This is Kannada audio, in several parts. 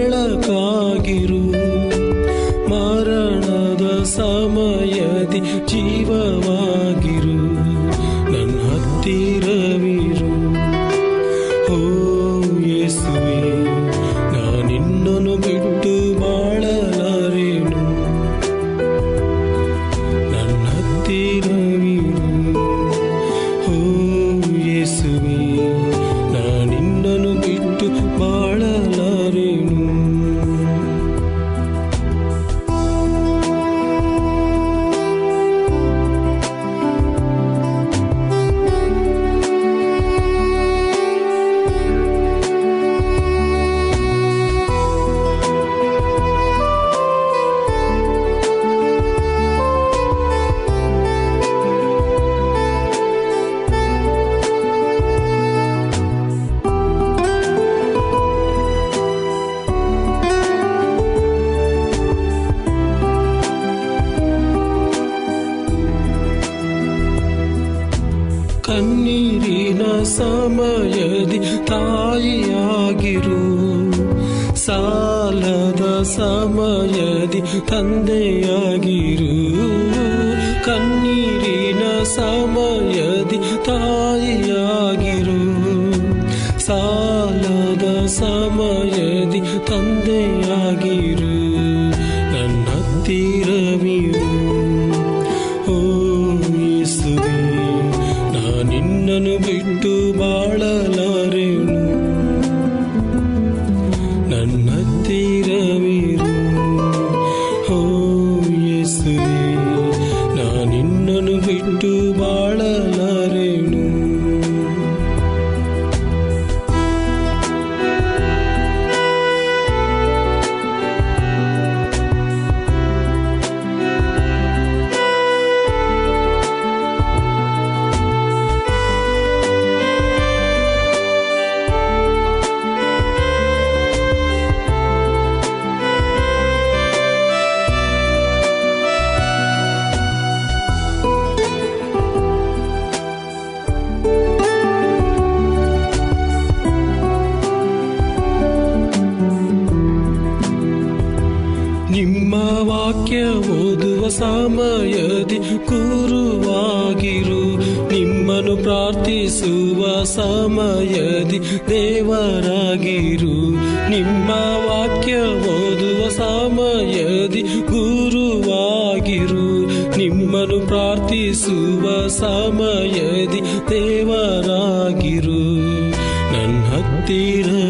ಬೆಳಕಾಗಿರು. ಮರಣದ ಸಮಯದಿ ಜೀವವಾಗಿರು ಸಮಯದಿ ತಾಯಿಯಾಗಿರು. ಸಾಲದ ಸಮಯದಿ ತಂದೆಯಾಗಿರು. ಕಣ್ಣೀರಿನ ಸಮಯದಿ ತಾಯಿಯಾಗಿರು. ಸಾಲದ ಸಮಯದಿ ತಂದೆಯಾಗಿರು. ನನ್ನ ದೇವರಾಗಿರು ನಿಮ್ಮ ವಾಕ್ಯ ಓದುವ ಸಮಯದಿ ಗುರುವಾಗಿರು. ನಿಮ್ಮನ್ನು ಪ್ರಾರ್ಥಿಸುವ ಸಮಯದಿ ದೇವರಾಗಿರು. ನನ್ನ ಹತ್ತಿರವಿರು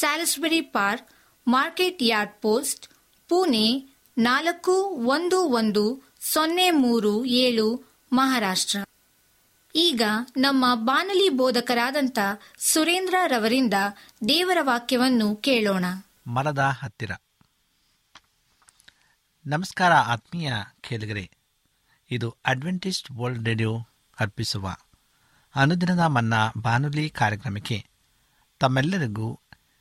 Salisbury park, market yard post, Pune ನಾಲ್ಕು ಒಂದು ಒಂದು ಸೊನ್ನೆ ಮೂರು ಏಳು ಮಹಾರಾಷ್ಟ್ರ. ಈಗ ನಮ್ಮ ಬಾನಲಿ ಬೋಧಕರಾದಂಥ ಸುರೇಂದ್ರ ರವರಿಂದ ದೇವರ ವಾಕ್ಯವನ್ನು ಕೇಳೋಣ. ಮರದ ಹತ್ತಿರ. ನಮಸ್ಕಾರ ಆತ್ಮೀಯ ಕೇಳಿಗರೆ. ಇದು ಅಡ್ವೆಂಟಿಸ್ಟ್ ವರ್ಲ್ಡ್ ರೇಡಿಯೋ ಅರ್ಪಿಸುವ ಅನುದಿನದ ಮನ್ನ ಬಾನುಲಿ ಕಾರ್ಯಕ್ರಮಕ್ಕೆ ತಮ್ಮೆಲ್ಲರಿಗೂ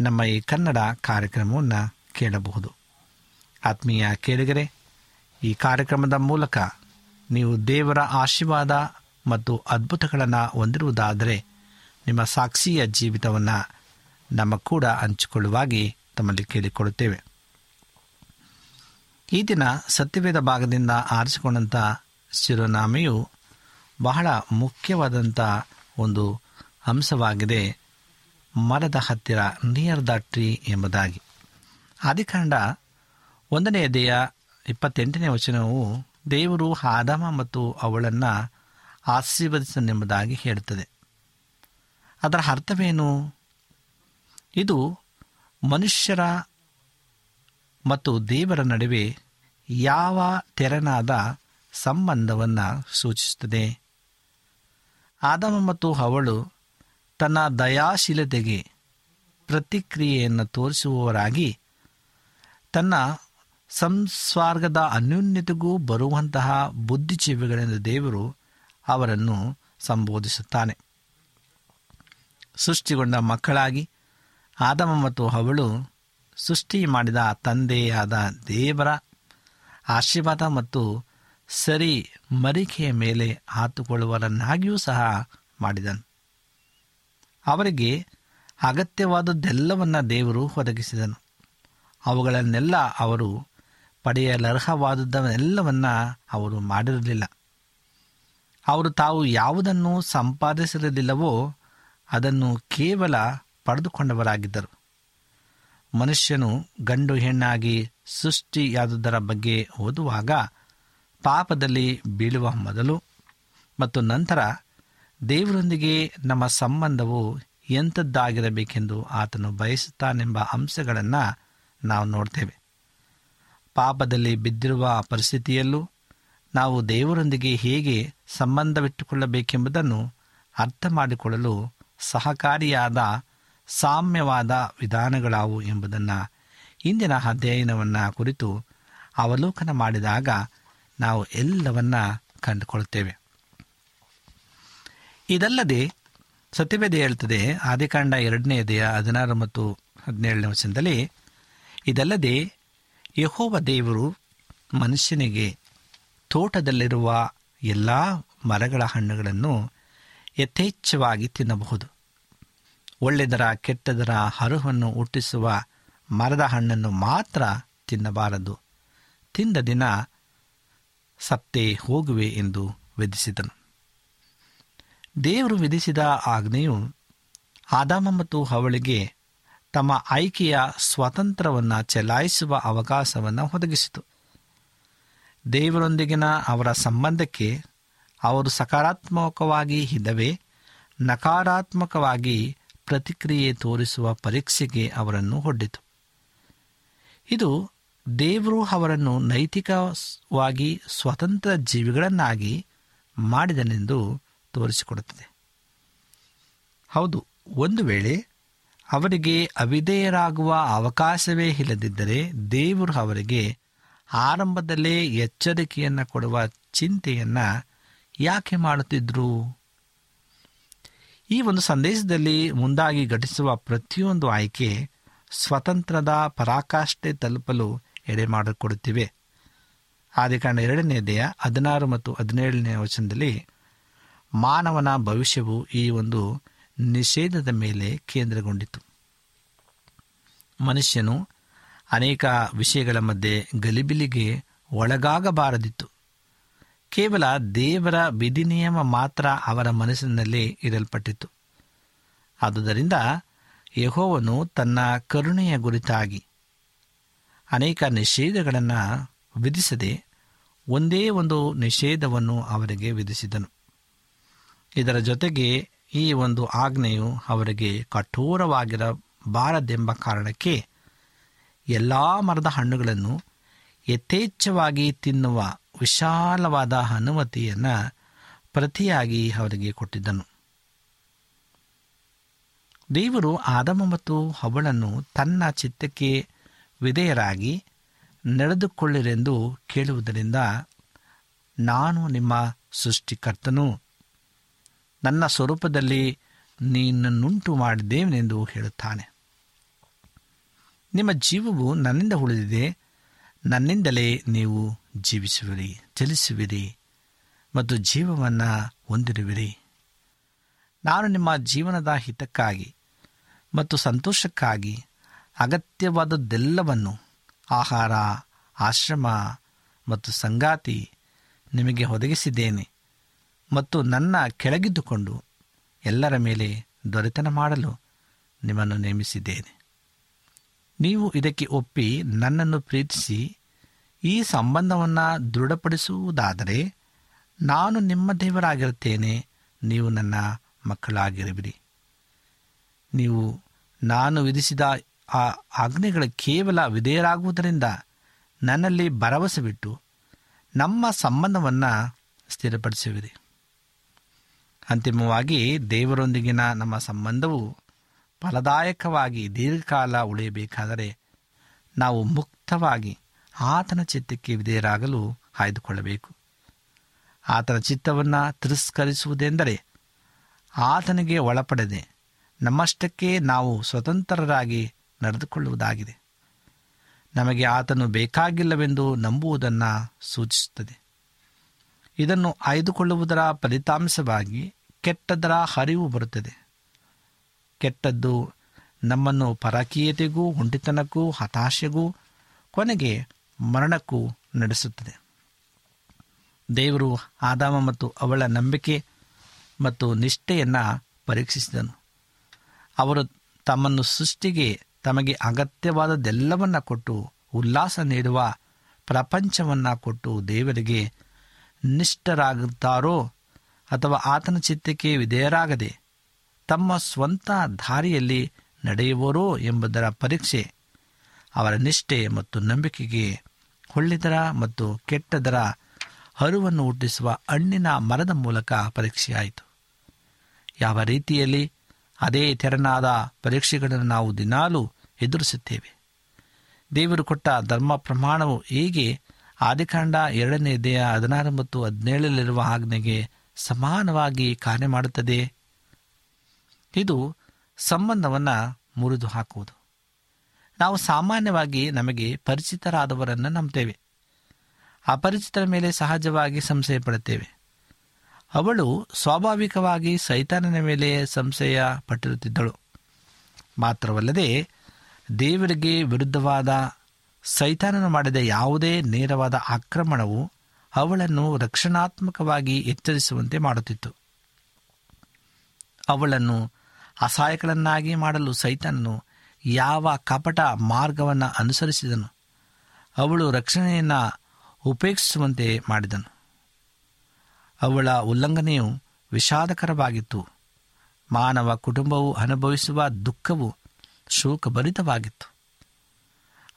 ನಮ್ಮ ಈ ಕನ್ನಡ ಕಾರ್ಯಕ್ರಮವನ್ನು ಕೇಳಬಹುದು. ಆತ್ಮೀಯ ಕೇಳಿಗರೆ, ಈ ಕಾರ್ಯಕ್ರಮದ ಮೂಲಕ ನೀವು ದೇವರ ಆಶೀರ್ವಾದ ಮತ್ತು ಅದ್ಭುತಗಳನ್ನು ಹೊಂದಿರುವುದಾದರೆ ನಿಮ್ಮ ಸಾಕ್ಷಿಯ ಜೀವಿತವನ್ನು ನಮ್ಮ ಕೂಡ ಹಂಚಿಕೊಳ್ಳುವಾಗಿ ತಮ್ಮಲ್ಲಿ ಕೇಳಿಕೊಳ್ಳುತ್ತೇವೆ. ಈ ದಿನ ಸತ್ಯವೇದ ಭಾಗದಿಂದ ಆರಿಸಿಕೊಂಡಂಥ ಶಿರೋನಾಮೆಯು ಬಹಳ ಮುಖ್ಯವಾದಂಥ ಒಂದು ಅಂಶವಾಗಿದೆ. ಮರದ ಹತ್ತಿರ ನಿಯರ್ ದ ಟ್ರೀ ಎಂಬುದಾಗಿ. ಆದಿಕಾಂಡ ಒಂದನೇ ದೇಹ ಇಪ್ಪತ್ತೆಂಟನೇ ವಚನವು ದೇವರು ಆದಮ ಮತ್ತು ಅವಳನ್ನು ಆಶೀರ್ವದಿಸನೆಂಬುದಾಗಿ ಹೇಳುತ್ತದೆ. ಅದರ ಅರ್ಥವೇನು? ಇದು ಮನುಷ್ಯರ ಮತ್ತು ದೇವರ ನಡುವೆ ಯಾವ ತೆರನಾದ ಸಂಬಂಧವನ್ನು ಸೂಚಿಸುತ್ತದೆ. ಆದಮ ಮತ್ತು ಅವಳು ತನ್ನ ದಯಾಶೀಲತೆಗೆ ಪ್ರತಿಕ್ರಿಯೆಯನ್ನು ತೋರಿಸುವವರಾಗಿ ತನ್ನ ಸಂಸ್ವಾರ್ಗದ ಅನ್ಯೋನ್ಯತೆಗೂ ಬರುವಂತಹ ಬುದ್ಧಿಜೀವಿಗಳೆಂದು ದೇವರು ಅವರನ್ನು ಸಂಬೋಧಿಸುತ್ತಾನೆ. ಸೃಷ್ಟಿಗೊಂಡ ಮಕ್ಕಳಾಗಿ ಆದಮ ಮತ್ತು ಅವಳು ಸೃಷ್ಟಿ ಮಾಡಿದ ತಂದೆಯಾದ ದೇವರ ಆಶೀರ್ವಾದ ಮತ್ತು ಸರಿ ಮರಿಕೆಯ ಮೇಲೆ ಹಾತುಕೊಳ್ಳುವರನ್ನಾಗಿಯೂ ಸಹ ಮಾಡಿದನು. ಅವರಿಗೆ ಅಗತ್ಯವಾದದ್ದೆಲ್ಲವನ್ನ ದೇವರು ಒದಗಿಸಿದನು. ಅವುಗಳನ್ನೆಲ್ಲ ಅವರು ಪಡೆಯಲರ್ಹವಾದದ್ದನ್ನೆಲ್ಲವನ್ನ ಅವರು ಮಾಡಿರಲಿಲ್ಲ. ಅವರು ತಾವು ಯಾವುದನ್ನು ಸಂಪಾದಿಸಿರಲಿಲ್ಲವೋ ಅದನ್ನು ಕೇವಲ ಪಡೆದುಕೊಂಡವರಾಗಿದ್ದರು. ಮನುಷ್ಯನು ಗಂಡು ಹೆಣ್ಣಾಗಿ ಸೃಷ್ಟಿಯಾದುದರ ಬಗ್ಗೆ ಓದುವಾಗ ಪಾಪದಲ್ಲಿ ಬೀಳುವ ಮೊದಲು ಮತ್ತು ನಂತರ ದೇವರೊಂದಿಗೆ ನಮ್ಮ ಸಂಬಂಧವು ಎಂಥದ್ದಾಗಿರಬೇಕೆಂದು ಆತನು ಬಯಸುತ್ತಾನೆಂಬ ಅಂಶಗಳನ್ನು ನಾವು ನೋಡ್ತೇವೆ. ಪಾಪದಲ್ಲಿ ಬಿದ್ದಿರುವ ಪರಿಸ್ಥಿತಿಯಲ್ಲೂ ನಾವು ದೇವರೊಂದಿಗೆ ಹೇಗೆ ಸಂಬಂಧವಿಟ್ಟುಕೊಳ್ಳಬೇಕೆಂಬುದನ್ನು ಅರ್ಥ ಮಾಡಿಕೊಳ್ಳಲು ಸಹಕಾರಿಯಾದ ಸಾಮ್ಯವಾದ ವಿಧಾನಗಳಾವು ಎಂಬುದನ್ನು ಇಂದಿನ ಅಧ್ಯಯನವನ್ನು ಕುರಿತು ಅವಲೋಕನ ಮಾಡಿದಾಗ ನಾವು ಎಲ್ಲವನ್ನ ಕಂಡುಕೊಳ್ಳುತ್ತೇವೆ ಇದಲ್ಲದೆ ಸತ್ಯವೇದ ಹೇಳ್ತದೆ, ಆದಿಕಾಂಡ ಎರಡನೇ ದೇಹ ಹದಿನಾರು ಮತ್ತು ಹದಿನೇಳನೇ ವರ್ಷದಲ್ಲಿ ಇದಲ್ಲದೆ ಯಹೋವ ದೇವರು ಮನುಷ್ಯನಿಗೆ ತೋಟದಲ್ಲಿರುವ ಎಲ್ಲ ಮರಗಳ ಹಣ್ಣುಗಳನ್ನು ಯಥೇಚ್ಛವಾಗಿ ತಿನ್ನಬಹುದು. ಒಳ್ಳೆದರ ಕೆಟ್ಟದರ ಹರುವನ್ನು ಹುಟ್ಟಿಸುವ ಮರದ ಹಣ್ಣನ್ನು ಮಾತ್ರ ತಿನ್ನಬಾರದು. ತಿಂದ ದಿನ ಸತ್ತೇ ಹೋಗುವೆ ಎಂದು ವಿಧಿಸಿದನು. ದೇವರು ವಿಧಿಸಿದ ಆಜ್ಞೆಯು ಆದಾಮ ಮತ್ತು ಅವಳಿಗೆ ತಮ್ಮ ಆಯ್ಕೆಯ ಸ್ವಾತಂತ್ರ್ಯವನ್ನು ಚಲಾಯಿಸುವ ಅವಕಾಶವನ್ನು ಒದಗಿಸಿತು. ದೇವರೊಂದಿಗಿನ ಅವರ ಸಂಬಂಧಕ್ಕೆ ಅವರು ಸಕಾರಾತ್ಮಕವಾಗಿ ಇಲ್ಲವೇ ನಕಾರಾತ್ಮಕವಾಗಿ ಪ್ರತಿಕ್ರಿಯೆ ತೋರಿಸುವ ಪರೀಕ್ಷೆಗೆ ಅವರನ್ನು ಒಡ್ಡಿತು. ಇದು ದೇವರು ಅವರನ್ನು ನೈತಿಕವಾಗಿ ಸ್ವತಂತ್ರ ಜೀವಿಗಳನ್ನಾಗಿ ಮಾಡಿದನೆಂದು ತೋರಿಸಿಕೊಡುತ್ತದೆ. ಹೌದು, ಒಂದು ವೇಳೆ ಅವರಿಗೆ ಅವಿಧೇಯರಾಗುವ ಅವಕಾಶವೇ ಇಲ್ಲದಿದ್ದರೆ ದೇವರು ಅವರಿಗೆ ಆರಂಭದಲ್ಲೇ ಎಚ್ಚರಿಕೆಯನ್ನು ಕೊಡುವ ಚಿಂತೆಯನ್ನು ಯಾಕೆ ಮಾಡುತ್ತಿದ್ದರು ಈ ಒಂದು ಸಂದೇಶದಲ್ಲಿ ಮುಂದಾಗಿ ಘಟಿಸುವ ಪ್ರತಿಯೊಂದು ಆಯ್ಕೆ ಸ್ವತಂತ್ರದ ಪರಾಕಾಷ್ಠೆ ತಲುಪಲು ಎಡೆ ಮಾಡಿಕೊಡುತ್ತಿವೆ. ಆದಿಕಾಂಡ ಎರಡನೇ ದೇಹ ಹದಿನಾರು ಮತ್ತು ಹದಿನೇಳನೇ ವಚನದಲ್ಲಿ ಮಾನವನ ಭವಿಷ್ಯವು ಈ ಒಂದು ನಿಷೇಧದ ಮೇಲೆ ಕೇಂದ್ರಗೊಂಡಿತು ಮನುಷ್ಯನು ಅನೇಕ ವಿಷಯಗಳ ಮಧ್ಯೆ ಗಲಿಬಿಲಿಗೆ ಒಳಗಾಗಬಾರದಿತ್ತು. ಕೇವಲ ದೇವರ ವಿಧಿನಿಯಮ ಮಾತ್ರ ಅವರ ಮನಸ್ಸಿನಲ್ಲಿ ಇರಲ್ಪಟ್ಟಿತು ಆದುದರಿಂದ ಯಹೋವನು ತನ್ನ ಕರುಣೆಯ ಗುರಿತಾಗಿ ಅನೇಕ ನಿಷೇಧಗಳನ್ನು ವಿಧಿಸದೆ ಒಂದೇ ಒಂದು ನಿಷೇಧವನ್ನು ಅವರಿಗೆ ವಿಧಿಸಿದನು. ಇದರ ಜೊತೆಗೆ ಈ ಒಂದು ಆಜ್ಞೆಯು ಅವರಿಗೆ ಕಠೋರವಾಗಿರಬಾರದೆಂಬ ಕಾರಣಕ್ಕೆ ಎಲ್ಲ ಮರದ ಹಣ್ಣುಗಳನ್ನು ಯಥೇಚ್ಛವಾಗಿ ತಿನ್ನುವ ವಿಶಾಲವಾದ ಅನುಮತಿಯನ್ನು ಪ್ರತಿಯಾಗಿ ಅವರಿಗೆ ಕೊಟ್ಟಿದ್ದನು. ದೇವರು ಆದಮ ಮತ್ತು ಅವಳನ್ನು ತನ್ನ ಚಿತ್ತಕ್ಕೆ ವಿಧೇಯರಾಗಿ ನಡೆದುಕೊಳ್ಳಿರೆಂದು ಕೇಳುವುದರಿಂದ ನಾನು ನಿಮ್ಮ ಸೃಷ್ಟಿಕರ್ತನು. ನನ್ನ ಸ್ವರೂಪದಲ್ಲಿ ನೀನನ್ನುಂಟು ಮಾಡಿದ್ದೇನೆಂದು ಹೇಳುತ್ತಾನೆ. ನಿಮ್ಮ ಜೀವವು ನನ್ನಿಂದ ಉಳಿದಿದೆ. ನನ್ನಿಂದಲೇ ನೀವು ಜೀವಿಸುವಿರಿ, ಚಲಿಸುವಿರಿ ಮತ್ತು ಜೀವವನ್ನು ಹೊಂದಿರುವಿರಿ. ನಾನು ನಿಮ್ಮ ಜೀವನದ ಹಿತಕ್ಕಾಗಿ ಮತ್ತು ಸಂತೋಷಕ್ಕಾಗಿ ಅಗತ್ಯವಾದದ್ದೆಲ್ಲವನ್ನು ಆಹಾರ, ಆಶ್ರಮ ಮತ್ತು ಸಂಗಾತಿ ನಿಮಗೆ ಒದಗಿಸಿದ್ದೇನೆ. ಮತ್ತು ನನ್ನ ಕೆಳಗಿದ್ದುಕೊಂಡು ಎಲ್ಲರ ಮೇಲೆ ದೊರೆತನ ಮಾಡಲು ನಿಮ್ಮನ್ನು ನೇಮಿಸಿದ್ದೇನೆ. ನೀವು ಇದಕ್ಕೆ ಒಪ್ಪಿ ನನ್ನನ್ನು ಪ್ರೀತಿಸಿ ಈ ಸಂಬಂಧವನ್ನು ದೃಢಪಡಿಸುವುದಾದರೆ ನಾನು ನಿಮ್ಮ ದೇವರಾಗಿರುತ್ತೇನೆ, ನೀವು ನನ್ನ ಮಕ್ಕಳಾಗಿರುವಿರಿ. ನೀವು ನಾನು ವಿಧಿಸಿದ ಆ ಆಜ್ಞೆಗಳ ಕೇವಲ ವಿಧೇಯರಾಗುವುದರಿಂದ ನನ್ನಲ್ಲಿ ಭರವಸೆ ಬಿಟ್ಟು ನಮ್ಮ ಸಂಬಂಧವನ್ನು ಸ್ಥಿರಪಡಿಸುವಿರಿ. ಅಂತಿಮವಾಗಿ ದೇವರೊಂದಿಗಿನ ನಮ್ಮ ಸಂಬಂಧವು ಫಲದಾಯಕವಾಗಿ ದೀರ್ಘಕಾಲ ಉಳಿಯಬೇಕಾದರೆ ನಾವು ಮುಕ್ತವಾಗಿ ಆತನ ಚಿತ್ತಕ್ಕೆ ವಿಧೇಯರಾಗಲು ಆಯ್ದುಕೊಳ್ಳಬೇಕು. ಆತನ ಚಿತ್ತವನ್ನು ತಿರಸ್ಕರಿಸುವುದೆಂದರೆ ಆತನಿಗೆ ಒಳಪಡದೆ ನಮ್ಮಷ್ಟಕ್ಕೆ ನಾವು ಸ್ವತಂತ್ರರಾಗಿ ನಡೆದುಕೊಳ್ಳುವುದಾಗಿದೆ. ನಮಗೆ ಆತನು ಬೇಕಾಗಿಲ್ಲವೆಂದು ನಂಬುವುದನ್ನು ಸೂಚಿಸುತ್ತದೆ. ಇದನ್ನು ಆಯ್ದುಕೊಳ್ಳುವುದರ ಫಲಿತಾಂಶವಾಗಿ ಕೆಟ್ಟದರ ಹರಿವು ಬರುತ್ತದೆ. ಕೆಟ್ಟದ್ದು ನಮ್ಮನ್ನು ಪರಕೀಯತೆಗೂ ಹುಂಟಿತನಕ್ಕೂ ಹತಾಶೆಗೂ, ಕೊನೆಗೆ ಮರಣಕ್ಕೂ ನಡೆಸುತ್ತದೆ. ದೇವರು ಆದಾಮ ಮತ್ತು ಅವಳ ನಂಬಿಕೆ ಮತ್ತು ನಿಷ್ಠೆಯನ್ನು ಪರೀಕ್ಷಿಸಿದನು. ಅವರು ತಮ್ಮನ್ನು ಸೃಷ್ಟಿಗೆ ತಮಗೆ ಅಗತ್ಯವಾದದ್ದೆಲ್ಲವನ್ನ ಕೊಟ್ಟು ಉಲ್ಲಾಸ ನೀಡುವ ಪ್ರಪಂಚವನ್ನು ಕೊಟ್ಟು ದೇವರಿಗೆ ನಿಷ್ಠರಾಗುತ್ತಾರೋ ಅಥವಾ ಆತನ ಚಿತ್ತಕ್ಕೆ ವಿಧೇಯರಾಗದೆ ತಮ್ಮ ಸ್ವಂತ ದಾರಿಯಲ್ಲಿ ನಡೆಯುವರೋ ಎಂಬುದರ ಪರೀಕ್ಷೆ ಅವರ ನಿಷ್ಠೆ ಮತ್ತು ನಂಬಿಕೆಗೆ ಒಳ್ಳೆದರ ಮತ್ತು ಕೆಟ್ಟದರ ಹರುವನ್ನು ಹುಟ್ಟಿಸುವ ಹಣ್ಣಿನ ಮರದ ಮೂಲಕ ಪರೀಕ್ಷೆಯಾಯಿತು. ಯಾವ ರೀತಿಯಲ್ಲಿ ಅದೇ ತೆರನಾದ ಪರೀಕ್ಷೆಗಳನ್ನು ನಾವು ದಿನಾಲೂ ಎದುರಿಸುತ್ತೇವೆ. ದೇವರು ಕೊಟ್ಟ ಧರ್ಮ ಪ್ರಮಾಣವು ಹೇಗೆ ಆದಿಕಾಂಡ ಎರಡನೇ ದೇಹ ಹದಿನಾರು ಮತ್ತು ಹದಿನೇಳರಲ್ಲಿರುವ ಆಜ್ಞೆಗೆ ಸಮಾನವಾಗಿ ಕಾರ್ಯ ಮಾಡುತ್ತದೆ. ಇದು ಸಂಬಂಧವನ್ನು ಮುರಿದು ಹಾಕುವುದು. ನಾವು ಸಾಮಾನ್ಯವಾಗಿ ನಮಗೆ ಪರಿಚಿತರಾದವರನ್ನು ನಂಬ್ತೇವೆ. ಅಪರಿಚಿತರ ಮೇಲೆ ಸಹಜವಾಗಿ ಸಂಶಯ ಪಡುತ್ತೇವೆ. ಅವಳು ಸ್ವಾಭಾವಿಕವಾಗಿ ಸೈತಾನನ ಮೇಲೆ ಸಂಶಯ ಪಟ್ಟಿರುತ್ತಿದ್ದಳು. ಮಾತ್ರವಲ್ಲದೆ ದೇವರಿಗೆ ವಿರುದ್ಧವಾದ ಸೈತಾನನು ಮಾಡಿದ ಯಾವುದೇ ನೇರವಾದ ಆಕ್ರಮಣವು ಅವಳನ್ನು ರಕ್ಷಣಾತ್ಮಕವಾಗಿ ಎಚ್ಚರಿಸುವಂತೆ ಮಾಡುತ್ತಿತ್ತು. ಅವಳನ್ನು ಅಸಹಾಯಕಳನ್ನಾಗಿ ಮಾಡಲು ಸೈತಾನನು ಯಾವ ಕಪಟ ಮಾರ್ಗವನ್ನು ಅನುಸರಿಸಿದನು, ಅವಳು ರಕ್ಷಣೆಯನ್ನು ಉಪೇಕ್ಷಿಸುವಂತೆ ಮಾಡಿದನು. ಅವಳ ಉಲ್ಲಂಘನೆಯು ವಿಷಾದಕರವಾಗಿತ್ತು. ಮಾನವ ಕುಟುಂಬವು ಅನುಭವಿಸುವ ದುಃಖವು ಶೋಕಭರಿತವಾಗಿತ್ತು.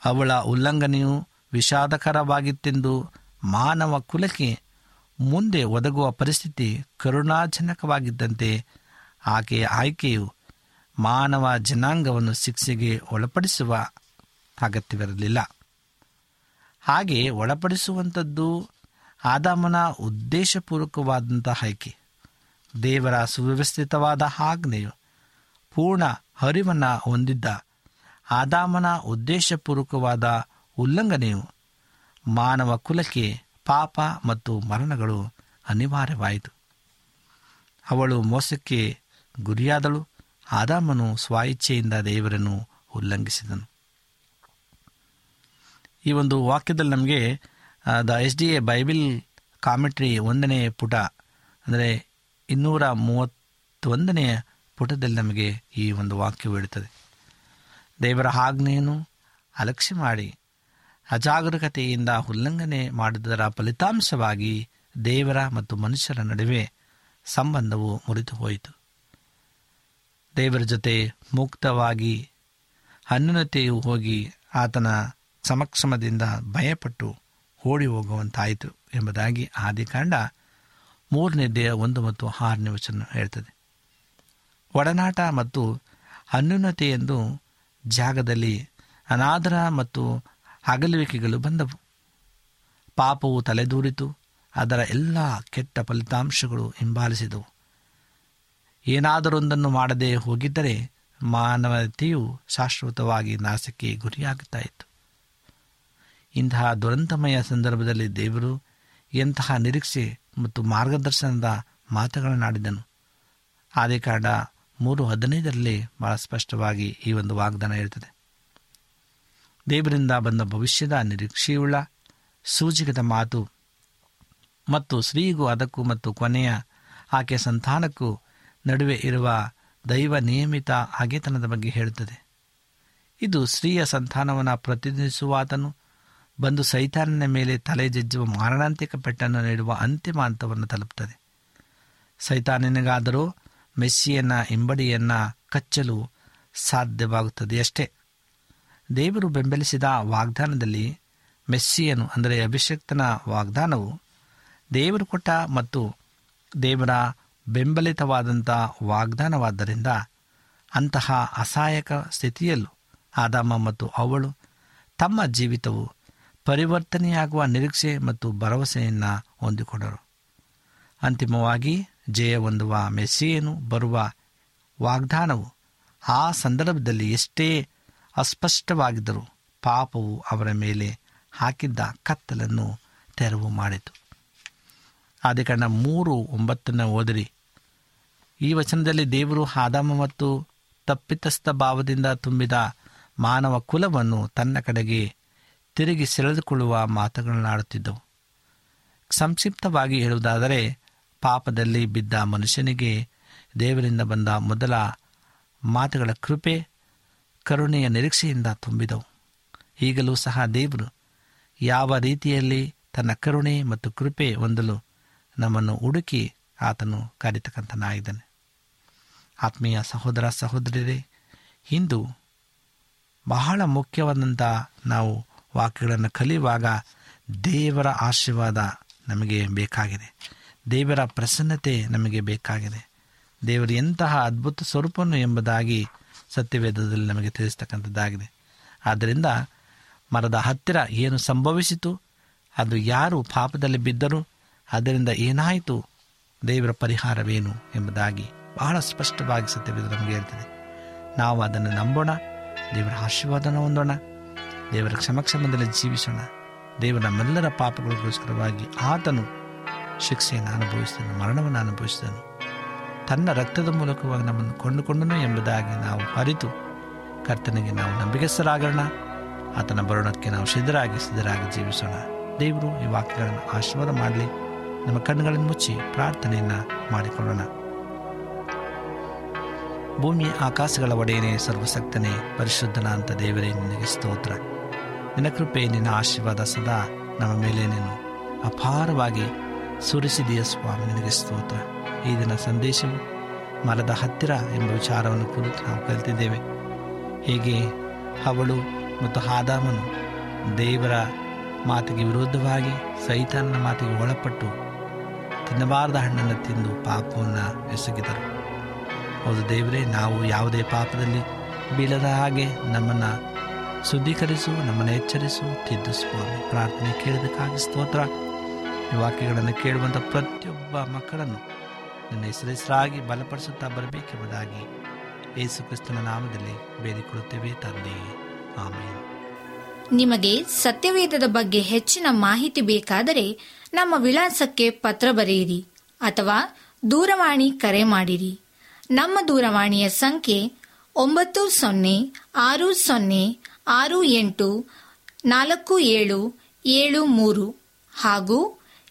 ಅವಳ ಉಲ್ಲಂಘನೆಯು ವಿಷಾದಕರವಾಗಿತ್ತೆಂದು ಮಾನವ ಕುಲಕ್ಕೆ ಮುಂದೆ ಒದಗುವ ಪರಿಸ್ಥಿತಿ ಕರುಣಾಜನಕವಾಗಿದ್ದಂತೆ ಆಕೆಯ ಆಯ್ಕೆಯು ಮಾನವ ಜನಾಂಗವನ್ನು ಶಿಕ್ಷೆಗೆ ಒಳಪಡಿಸುವ ಅಗತ್ಯವಿರಲಿಲ್ಲ. ಹಾಗೆ ಒಳಪಡಿಸುವಂಥದ್ದು ಆದಾಮನ ಉದ್ದೇಶಪೂರ್ವಕವಾದಂಥ ಆಯ್ಕೆ. ದೇವರ ಸುವ್ಯವಸ್ಥಿತವಾದ ಆಜ್ಞೆಯು ಪೂರ್ಣ ಹರಿವನ್ನು ಹೊಂದಿದ್ದ ಆದಾಮನ ಉದ್ದೇಶಪೂರ್ವಕವಾದ ಉಲ್ಲಂಘನೆಯು ಮಾನವ ಕುಲಕ್ಕೆ ಪಾಪ ಮತ್ತು ಮರಣಗಳು ಅನಿವಾರ್ಯವಾಯಿತು. ಅವಳು ಮೋಸಕ್ಕೆ ಗುರಿಯಾದಳು. ಆದಾಮನು ಸ್ವಾಯಿಚ್ಛೆಯಿಂದ ದೇವರನ್ನು ಉಲ್ಲಂಘಿಸಿದನು. ಈ ಒಂದು ವಾಕ್ಯದಲ್ಲಿ ನಮಗೆ the S D A Bible commentary ಒಂದನೇ ಪುಟ, ಅಂದರೆ ಇನ್ನೂರ ಮೂವತ್ತೊಂದನೆಯ ಪುಟದಲ್ಲಿ ನಮಗೆ ಈ ಒಂದು ವಾಕ್ಯವು ಇಡುತ್ತದೆ ದೇವರ ಆಜ್ಞೆಯನ್ನು ಅಲಕ್ಷ್ಯ ಮಾಡಿ ಅಜಾಗರೂಕತೆಯಿಂದ ಉಲ್ಲಂಘನೆ ಮಾಡಿದರ ಫಲಿತಾಂಶವಾಗಿ ದೇವರ ಮತ್ತು ಮನುಷ್ಯರ ನಡುವೆ ಸಂಬಂಧವು ಮುರಿದು ಹೋಯಿತು ದೇವರ ಜೊತೆ ಮುಕ್ತವಾಗಿ ಅನ್ಯೂನತೆಯು ಹೋಗಿ ಆತನ ಸಮಕ್ಷಮದಿಂದ ಭಯಪಟ್ಟು ಓಡಿ ಹೋಗುವಂತಾಯಿತು ಎಂಬುದಾಗಿ ಆದಿಕಾಂಡ ಮೂರನೇ ದೇಹ ಒಂದು ಮತ್ತು ಆರನೇ ವಚನ ಹೇಳ್ತದೆ. ಒಡನಾಟ ಮತ್ತು ಅನ್ಯೂನತೆ ಎಂದು ಜಾಗದಲ್ಲಿ ಅನಾದರ ಮತ್ತು ಅಗಲುವಿಕೆಗಳು ಬಂದವು. ಪಾಪವು ತಲೆದೂರಿತು, ಅದರ ಎಲ್ಲ ಕೆಟ್ಟ ಫಲಿತಾಂಶಗಳು ಹಿಂಬಾಲಿಸಿದವು. ಏನಾದರೊಂದನ್ನು ಮಾಡದೆ ಹೋಗಿದ್ದರೆ ಮಾನವತೆಯು ಶಾಶ್ವತವಾಗಿ ನಾಶಕ್ಕೆ ಗುರಿಯಾಗುತ್ತಾ ಇತ್ತು. ಇಂತಹ ದುರಂತಮಯ ಸಂದರ್ಭದಲ್ಲಿ ದೇವರು ಎಂತಹ ನಿರೀಕ್ಷೆ ಮತ್ತು ಮಾರ್ಗದರ್ಶನದ ಮಾತುಗಳನ್ನಾಡಿದನು ಆದ ಕಾರಣ ಮೂರು ಹದಿನೈದರಲ್ಲಿ ಬಹಳ ಸ್ಪಷ್ಟವಾಗಿ ಈ ಒಂದು ವಾಗ್ದಾನ ಇರುತ್ತದೆ ದೇವರಿಂದ ಬಂದ ಭವಿಷ್ಯದ ನಿರೀಕ್ಷೆಯುಳ್ಳ ಸೂಚಿಕದ ಮಾತು ಮತ್ತು ಸ್ತ್ರೀಗೂ ಅದಕ್ಕೂ ಮತ್ತು ಕೊನೆಯ ಆಕೆ ಸಂತಾನಕ್ಕೂ ನಡುವೆ ಇರುವ ದೈವ ನಿಯಮಿತ ಹಗೆತನದ ಬಗ್ಗೆ ಹೇಳುತ್ತದೆ ಇದು ಸ್ತ್ರೀಯ ಸಂತಾನವನ್ನು ಪ್ರತಿನಿಧಿಸುವಾತನು, ಬಂದು ಸೈತಾನನ ಮೇಲೆ ತಲೆ ಜಜ್ಜುವ ಮಾರಣಾಂತಿಕ ಪೆಟ್ಟನ್ನು ನೀಡುವ ಅಂತಿಮ ಹಂತವನ್ನು ತಲುಪುತ್ತದೆ ಸೈತಾನನಿಗಾದರೂ ಮೆಸ್ಸಿಯನ್ನ, ಹಿಂಬಡಿಯನ್ನ ಕಚ್ಚಲು ಸಾಧ್ಯವಾಗುತ್ತದೆಯಷ್ಟೇ ದೇವರು ಬೆಂಬಲಿಸಿದ ವಾಗ್ದಾನದಲ್ಲಿ ಮೆಸ್ಸಿಯನು, ಅಂದರೆ ಅಭಿಷಕ್ತನ ವಾಗ್ದಾನವು, ದೇವರು ಕೊಟ್ಟ ಮತ್ತು ದೇವರ ಬೆಂಬಲಿತವಾದಂಥ ವಾಗ್ದಾನವಾದ್ದರಿಂದ ಅಂತಹ ಅಸಹಾಯಕ ಸ್ಥಿತಿಯಲ್ಲೂ ಆದಾಮ ಮತ್ತು ಅವಳು ತಮ್ಮ ಜೀವಿತವು ಪರಿವರ್ತನೆಯಾಗುವ ನಿರೀಕ್ಷೆ ಮತ್ತು ಭರವಸೆಯನ್ನು ಹೊಂದಿಕೊಂಡರು. ಅಂತಿಮವಾಗಿ ಜಯ ಹೊಂದುವ ಮೆಸ್ಸಿಯನು ಬರುವ ವಾಗ್ದಾನವು ಆ ಸಂದರ್ಭದಲ್ಲಿ ಎಷ್ಟೇ ಅಸ್ಪಷ್ಟವಾಗಿದ್ದರೂ ಪಾಪವು ಅವರ ಮೇಲೆ ಹಾಕಿದ್ದ ಕತ್ತಲನ್ನು ತೆರವು ಮಾಡಿತು. ಆದಿಕಾಂಡ ಮೂರು ಒಂಬತ್ತನ್ನು ಓದಿರಿ. ಈ ವಚನದಲ್ಲಿ ದೇವರು ಆದಾಮ ಮತ್ತು ತಪ್ಪಿತಸ್ಥ ಭಾವದಿಂದ ತುಂಬಿದ ಮಾನವ ಕುಲವನ್ನು ತನ್ನ ಕಡೆಗೆ ತಿರುಗಿ ಸೆಳೆದುಕೊಳ್ಳುವ ಮಾತುಗಳನ್ನಾಡುತ್ತಿದ್ದವು. ಸಂಕ್ಷಿಪ್ತವಾಗಿ ಹೇಳುವುದಾದರೆ ಪಾಪದಲ್ಲಿ ಬಿದ್ದ ಮನುಷ್ಯನಿಗೆ ದೇವರಿಂದ ಬಂದ ಮೊದಲ ಮಾತುಗಳ ಕೃಪೆ, ಕರುಣೆಯ ನಿರೀಕ್ಷೆಯಿಂದ ತುಂಬಿದವು. ಈಗಲೂ ಸಹ ದೇವರು ಯಾವ ರೀತಿಯಲ್ಲಿ ತನ್ನ ಕರುಣೆ ಮತ್ತು ಕೃಪೆ ಹೊಂದಲು ನಮ್ಮನ್ನು ಹುಡುಕಿ ಆತನು ಕರೆತಕ್ಕಂಥನಾಗಿದ್ದಾನೆ ಆತ್ಮೀಯ ಸಹೋದರ ಸಹೋದರಿಯರೇ, ಇಂದು ಬಹಳ ಮುಖ್ಯವಾದಂಥ ನಾವು ವಾಕ್ಯಗಳನ್ನು ಕಲಿಯುವಾಗ ದೇವರ ಆಶೀರ್ವಾದ ನಮಗೆ ಬೇಕಾಗಿದೆ. ದೇವರ ಪ್ರಸನ್ನತೆ ನಮಗೆ ಬೇಕಾಗಿದೆ. ದೇವರು ಎಂತಹ ಅದ್ಭುತ ಸ್ವರೂಪನು ಎಂಬುದಾಗಿ ಸತ್ಯವೇದದಲ್ಲಿ ನಮಗೆ ತಿಳಿಸ್ತಕ್ಕಂಥದ್ದಾಗಿದೆ. ಆದ್ದರಿಂದ ಮರದ ಹತ್ತಿರ ಏನು ಸಂಭವಿಸಿತು, ಅದು ಯಾರು ಪಾಪದಲ್ಲಿ ಬಿದ್ದರು, ಅದರಿಂದ ಏನಾಯಿತು, ದೇವರ ಪರಿಹಾರವೇನು ಎಂಬುದಾಗಿ ಬಹಳ ಸ್ಪಷ್ಟವಾಗಿ ಸತ್ಯವೇದ ನಮಗೆ ಹೇಳ್ತದೆ. ನಾವು ಅದನ್ನು ನಂಬೋಣ, ದೇವರ ಆಶೀರ್ವಾದನ ಹೊಂದೋಣ, ದೇವರ ಕ್ಷಮಕ್ಷಮದಲ್ಲಿ ಜೀವಿಸೋಣ. ದೇವರ ನಮ್ಮೆಲ್ಲರ ಪಾಪಗಳಿಗೋಸ್ಕರವಾಗಿ ಆತನು ಶಿಕ್ಷೆಯನ್ನು ಅನುಭವಿಸಿದನು, ಮರಣವನ್ನು ಅನುಭವಿಸಿದನು. ತನ್ನ ರಕ್ತದ ಮೂಲಕವಾಗಿ ನಮ್ಮನ್ನು ಕೊಂಡುಕೊಂಡನು ಎಂಬುದಾಗಿ ನಾವು ಅರಿತು ಕರ್ತನಿಗೆ ನಾವು ನಂಬಿಕೆಸರಾಗೋಣ ಆತನ ಬರೋಣಕ್ಕೆ ನಾವು ಸಿದ್ಧರಾಗಿ ಸಿದ್ಧರಾಗಿ ಜೀವಿಸೋಣ. ದೇವರು ಈ ವಾಕ್ಯಗಳನ್ನು ಆಶೀರ್ವಾದ ಮಾಡಲಿ. ನಮ್ಮ ಕಣ್ಣುಗಳನ್ನು ಮುಚ್ಚಿ ಪ್ರಾರ್ಥನೆಯನ್ನು ಮಾಡಿಕೊಳ್ಳೋಣ. ಭೂಮಿ ಆಕಾಶಗಳ ಒಡೆಯನೇ ಸರ್ವಸಕ್ತನೇ ಪರಿಶುದ್ಧನ ಅಂತ ದೇವರೇ, ನಿನಗೆ ಸ್ತೋತ್ರ. ನಿನ್ನ ಕೃಪೆ, ನಿನ್ನ ಆಶೀರ್ವಾದ ಸದಾ ನಮ್ಮ ಮೇಲೆ ನೀನು ಅಪಾರವಾಗಿ ಸುರಿಸಿದೆಯ ಸ್ವಾಮಿ, ನಿನಗೆ ಸ್ತೋತ್ರ. ಈ ದಿನ ಸಂದೇಶವು ಮರದ ಹತ್ತಿರ ಎಂಬ ವಿಚಾರವನ್ನು ಕುರಿತು ನಾವು ಕಲಿತಿದ್ದೇವೆ. ಹೇಗೆ ಅವಳು ಮತ್ತು ಹಾದಾಮನು ದೇವರ ಮಾತಿಗೆ ವಿರುದ್ಧವಾಗಿ ಸೈತಾನನ ಮಾತಿಗೆ ಒಳಪಟ್ಟು ತಿನ್ನಬಾರದ ಹಣ್ಣನ್ನು ತಿಂದು ಪಾಪವನ್ನು ಎಸಗಿದರು. ಹೌದು ದೇವರೇ, ನಾವು ಯಾವುದೇ ಪಾಪದಲ್ಲಿ ಬೀಳದ ಹಾಗೆ ನಮ್ಮನ್ನು ಶುದ್ಧೀಕರಿಸು, ನಮ್ಮನ್ನು ಎಚ್ಚರಿಸು, ತಿದ್ದು ಸ್ವಾಮಿ. ಪ್ರಾರ್ಥನೆ ಕೇಳಿದಕ್ಕಾಗಿ ಸ್ತೋತ್ರ. ಈ ವಾಕ್ಯಗಳನ್ನು ಕೇಳುವಂಥ ಪ್ರತಿಯೊಬ್ಬ ಮಕ್ಕಳನ್ನು ನಿನ್ನ ಹೆಸರೆಸರಾಗಿ ಬಲಪಡಿಸುತ್ತಾ ಬರಬೇಕೆಂಬುದಾಗಿ ಯೇಸು ಕ್ರಿಸ್ತನ ನಾಮದಲ್ಲಿ ಬೇಡಿಕೊಳ್ಳುತ್ತೇವೆ ತಂದೆ. ಆಮೇಲೆ ನಿಮಗೆ ಸತ್ಯವೇದದ ಬಗ್ಗೆ ಹೆಚ್ಚಿನ ಮಾಹಿತಿ ಬೇಕಾದರೆ ನಮ್ಮ ವಿಳಾಸಕ್ಕೆ ಪತ್ರ ಬರೆಯಿರಿ ಅಥವಾ ದೂರವಾಣಿ ಕರೆ ಮಾಡಿರಿ. ನಮ್ಮ ದೂರವಾಣಿಯ ಸಂಖ್ಯೆ ಒಂಬತ್ತು ಸೊನ್ನೆ ಆರು ಸೊನ್ನೆ ಆರು ಎಂಟು ನಾಲ್ಕು ಏಳು ಏಳು ಮೂರು ಹಾಗೂ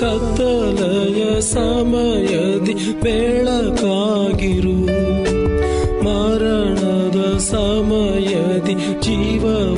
ಕತ್ತಲೆಯ ಸಮಯದಿ ಬೆಳಕಾಗಿರು. ಮರಣದ ಸಮಯದಿ ಜೀವವಾಗಿರು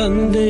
ಸಮಯದಿ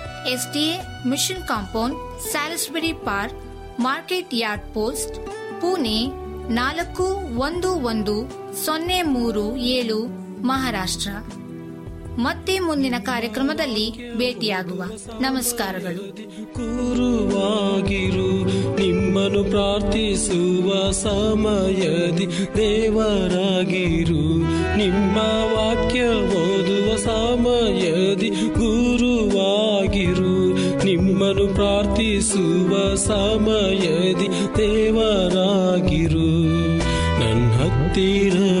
SDA mission compound, Salisbury park, market yard post, Pune ನಾಲ್ಕು ಒಂದು ಒಂದು ಸೊನ್ನೆ ಮೂರು ಏಳು ಮಹಾರಾಷ್ಟ್ರ. ಮತ್ತೆ ಮುಂದಿನ ಕಾರ್ಯಕ್ರಮದಲ್ಲಿ ಭೇಟಿಯಾಗುವ. ನಮಸ್ಕಾರಗಳು. ಕುರುವಾಗಿರು, ನಿಮ್ಮನ್ನು ಪ್ರಾರ್ಥಿಸುವ ಸಮಯದಿ ದೇವರಾಗಿರು. ನಿಮ್ಮ ವಾಕ್ಯ ಓದುವ ಸಮಯದಿ ಗುರುವಾಗಿರು ನಿಮ್ಮನ್ನು ಪ್ರಾರ್ಥಿಸುವ ಸಮಯದಿ ದೇವರಾಗಿರು. ನನ್ನ ಹತ್ತಿರವಿರು